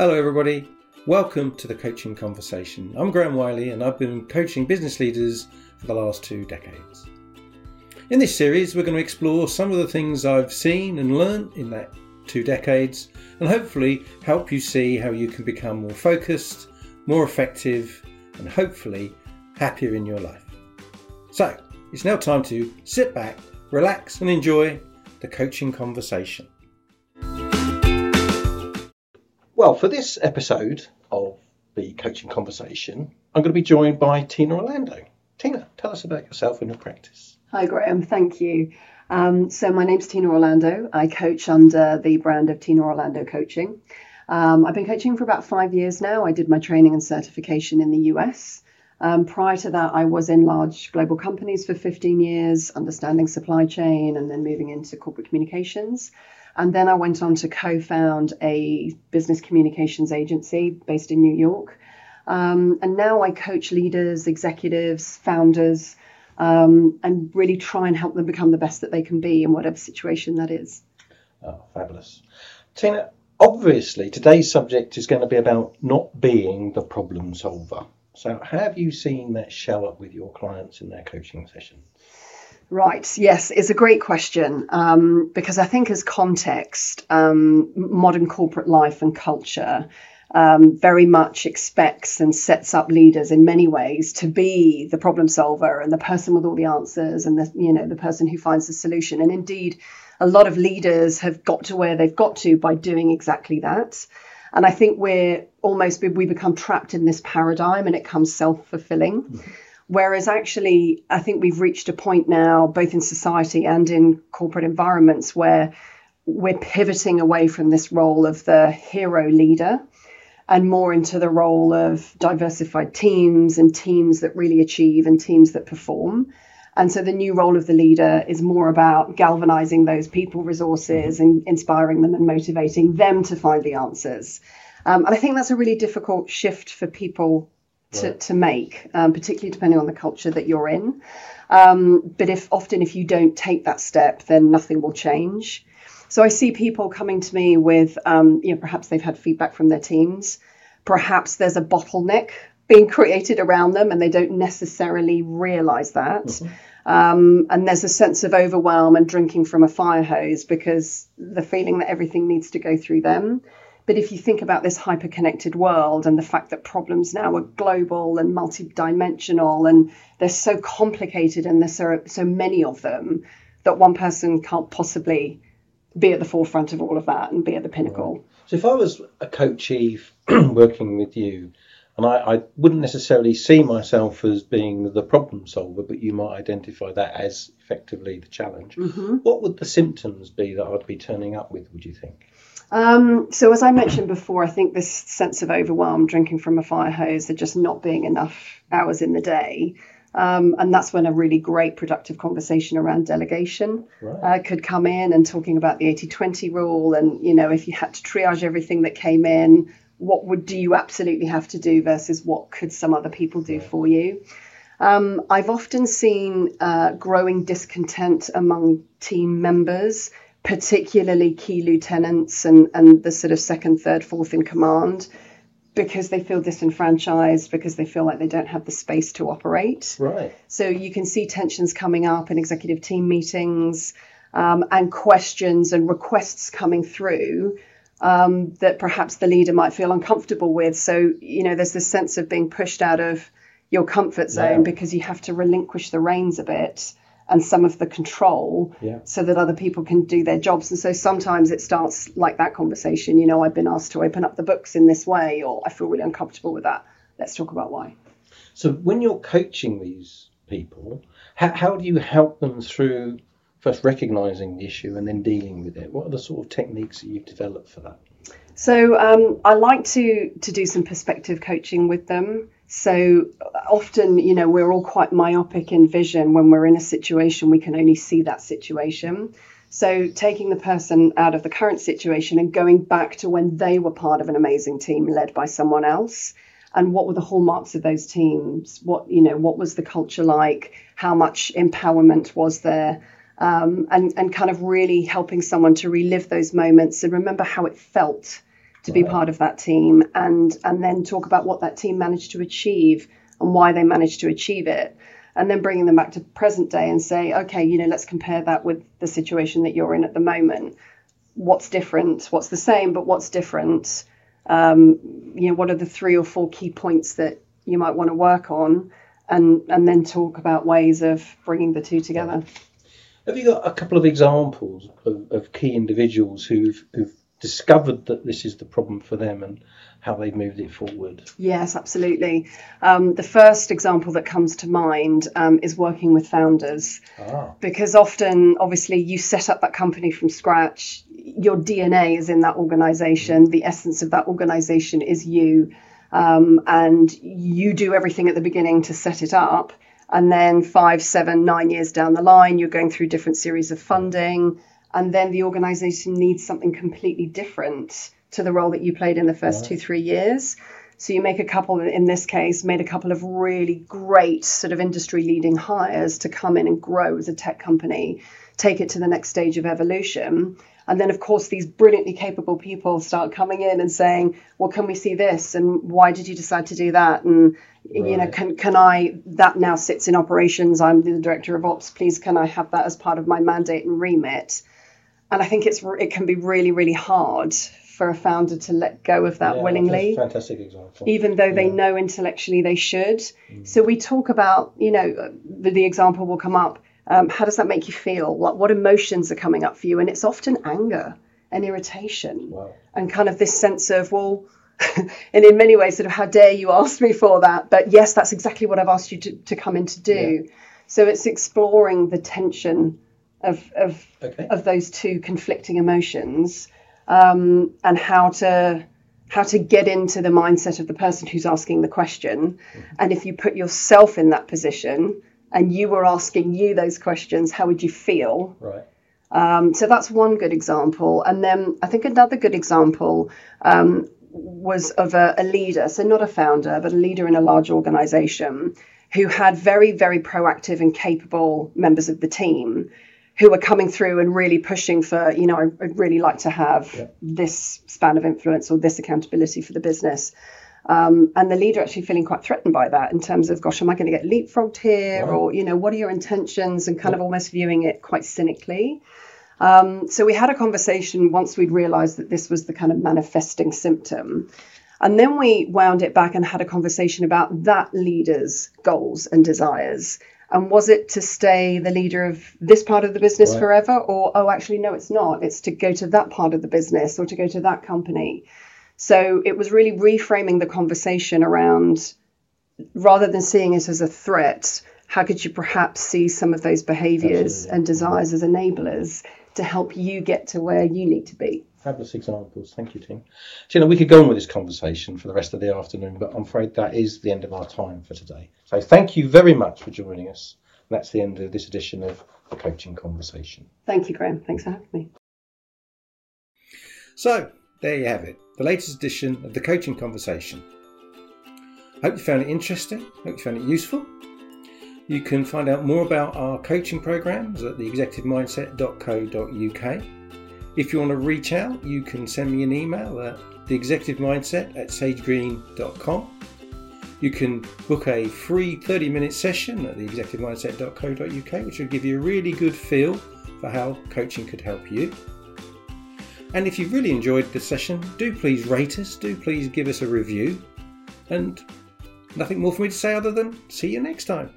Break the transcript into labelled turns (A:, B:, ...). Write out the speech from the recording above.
A: Hello, everybody. Welcome to the Coaching Conversation. I'm Graham Wiley, and I've been coaching business leaders for the last two decades. In this series, we're going to explore some of the things I've seen and learned in that two decades, and hopefully help you see how you can become more focused, more effective, and hopefully happier in your life. So, it's now time to sit back, relax, and enjoy the coaching conversation. Well, for this episode of the coaching conversation, I'm going to be joined by Tina Orlando. Tina, tell us about yourself and your practice.
B: Hi, Graham. Thank you. Um, so, my name's Tina Orlando. I coach under the brand of Tina Orlando Coaching. Um, I've been coaching for about five years now. I did my training and certification in the US. Um, prior to that, I was in large global companies for 15 years, understanding supply chain and then moving into corporate communications. And then I went on to co found a business communications agency based in New York. Um, and now I coach leaders, executives, founders, um, and really try and help them become the best that they can be in whatever situation that is.
A: Oh, fabulous. Tina, obviously today's subject is going to be about not being the problem solver. So, have you seen that show up with your clients in their coaching sessions?
B: Right, yes, it's a great question um, because I think, as context, um, modern corporate life and culture um, very much expects and sets up leaders in many ways to be the problem solver and the person with all the answers and the you know the person who finds the solution. And indeed, a lot of leaders have got to where they've got to by doing exactly that. And I think we're almost we become trapped in this paradigm, and it comes self fulfilling. Mm-hmm Whereas actually, I think we've reached a point now, both in society and in corporate environments, where we're pivoting away from this role of the hero leader and more into the role of diversified teams and teams that really achieve and teams that perform. And so the new role of the leader is more about galvanizing those people resources and inspiring them and motivating them to find the answers. Um, and I think that's a really difficult shift for people to, right. to make, um, particularly depending on the culture that you're in. Um, but if often if you don't take that step, then nothing will change. So I see people coming to me with, um, you know, perhaps they've had feedback from their teams, perhaps there's a bottleneck being created around them, and they don't necessarily realise that. Mm-hmm. Um, and there's a sense of overwhelm and drinking from a fire hose because the feeling that everything needs to go through them. But if you think about this hyper-connected world and the fact that problems now are global and multi-dimensional and they're so complicated and there's so, so many of them that one person can't possibly be at the forefront of all of that and be at the pinnacle.
A: So if I was a coachee working with you, and I, I, wouldn't necessarily see myself as being the problem solver, but you might identify that as effectively the challenge. Mm-hmm. What would the symptoms be that I'd be turning up with, would you think?
B: Um, so, as I mentioned before, I think this sense of overwhelm, drinking from a fire hose, there just not being enough hours in the day. Um, and that's when a really great productive conversation around delegation right. uh, could come in and talking about the 80 20 rule. And, you know, if you had to triage everything that came in, what would do you absolutely have to do versus what could some other people do for you? Um, I've often seen uh, growing discontent among team members particularly key lieutenants and, and the sort of second, third, fourth in command, because they feel disenfranchised, because they feel like they don't have the space to operate.
A: Right.
B: So you can see tensions coming up in executive team meetings um, and questions and requests coming through. Um, that perhaps the leader might feel uncomfortable with. So, you know, there's this sense of being pushed out of your comfort zone yeah. because you have to relinquish the reins a bit and some of the control yeah. so that other people can do their jobs. And so sometimes it starts like that conversation, you know, I've been asked to open up the books in this way, or I feel really uncomfortable with that. Let's talk about why.
A: So when you're coaching these people, how, how do you help them through first recognizing the issue and then dealing with it? What are the sort of techniques that you've developed for that?
B: So um, I like to to do some perspective coaching with them. So often, you know, we're all quite myopic in vision. When we're in a situation, we can only see that situation. So taking the person out of the current situation and going back to when they were part of an amazing team led by someone else and what were the hallmarks of those teams what you know what was the culture like how much empowerment was there um, and and kind of really helping someone to relive those moments and remember how it felt to be part of that team and and then talk about what that team managed to achieve and why they managed to achieve it. And then bringing them back to present day and say okay you know let's compare that with the situation that you're in at the moment. What's different? What's the same but what's different? Um, you know what are the three or four key points that you might want to work on? And and then talk about ways of bringing the two together.
A: Have you got a couple of examples of, of key individuals who've, who've discovered that this is the problem for them and how they've moved it forward?
B: Yes, absolutely. Um, the first example that comes to mind um, is working with founders. Ah. Because often, obviously, you set up that company from scratch, your DNA is in that organization, the essence of that organization is you, um, and you do everything at the beginning to set it up. And then five, seven, nine years down the line, you're going through different series of funding and then the organization needs something completely different to the role that you played in the first two three years. So you make a couple in this case made a couple of really great sort of industry leading hires to come in and grow as a tech company take it to the next stage of evolution. And then of course these brilliantly capable people start coming in and saying well can we see this? And why did you decide to do that? And right. you know can can i that now sits in operations. I'm the director of ops. Please can i have that as part of my mandate and remit and I think it's it can be really really hard for a founder to let go of that
A: yeah,
B: willingly.
A: fantastic example.
B: Even though they yeah. know intellectually they should. Mm. So we talk about you know the, the example will come up. Um, how does that make you feel? What what emotions are coming up for you? And it's often anger and irritation wow. and kind of this sense of well. and in many ways, sort of, how dare you ask me for that? But yes, that's exactly what I've asked you to, to come in to do. Yeah. So it's exploring the tension of of okay. of those two conflicting emotions um, and how to how to get into the mindset of the person who's asking the question. Mm-hmm. and if you put yourself in that position and you were asking you those questions how would you feel?
A: Right.
B: Um, so that's one good example. And then i think another good example um, was of a, a leader so not a founder but a leader in a large organization who had very very proactive and capable members of the team who are coming through and really pushing for, you know, I, would really like to have yeah. this span of influence or this accountability for the business. Um, and the leader actually feeling quite threatened by that in terms of, gosh, am I going to get leapfrogged here? Right. Or, you know, what are your intentions? And kind yeah. of almost viewing it quite cynically. Um, so we had a conversation once we'd realized that this was the kind of manifesting symptom. And then we wound it back and had a conversation about that leader's goals and desires and was it to stay the leader of this part of the business right. forever? Or, oh, actually, no, it's not. It's to go to that part of the business or to go to that company. So it was really reframing the conversation around rather than seeing it as a threat, how could you perhaps see some of those behaviors Absolutely. and desires as enablers to help you get to where you need to be?
A: Fabulous examples. Thank you, Tim. So, you know, we could go on with this conversation for the rest of the afternoon, but I'm afraid that is the end of our time for today. So, thank you very much for joining us. And that's the end of this edition of the Coaching Conversation.
B: Thank you, Graham. Thanks for having me.
A: So, there you have it, the latest edition of the Coaching Conversation. Hope you found it interesting. Hope you found it useful. You can find out more about our coaching programs at theexecutivemindset.co.uk. If you want to reach out, you can send me an email at theexecutivemindset at sagegreen.com. You can book a free 30 minute session at theexecutivemindset.co.uk, which will give you a really good feel for how coaching could help you. And if you've really enjoyed the session, do please rate us, do please give us a review. And nothing more for me to say other than see you next time.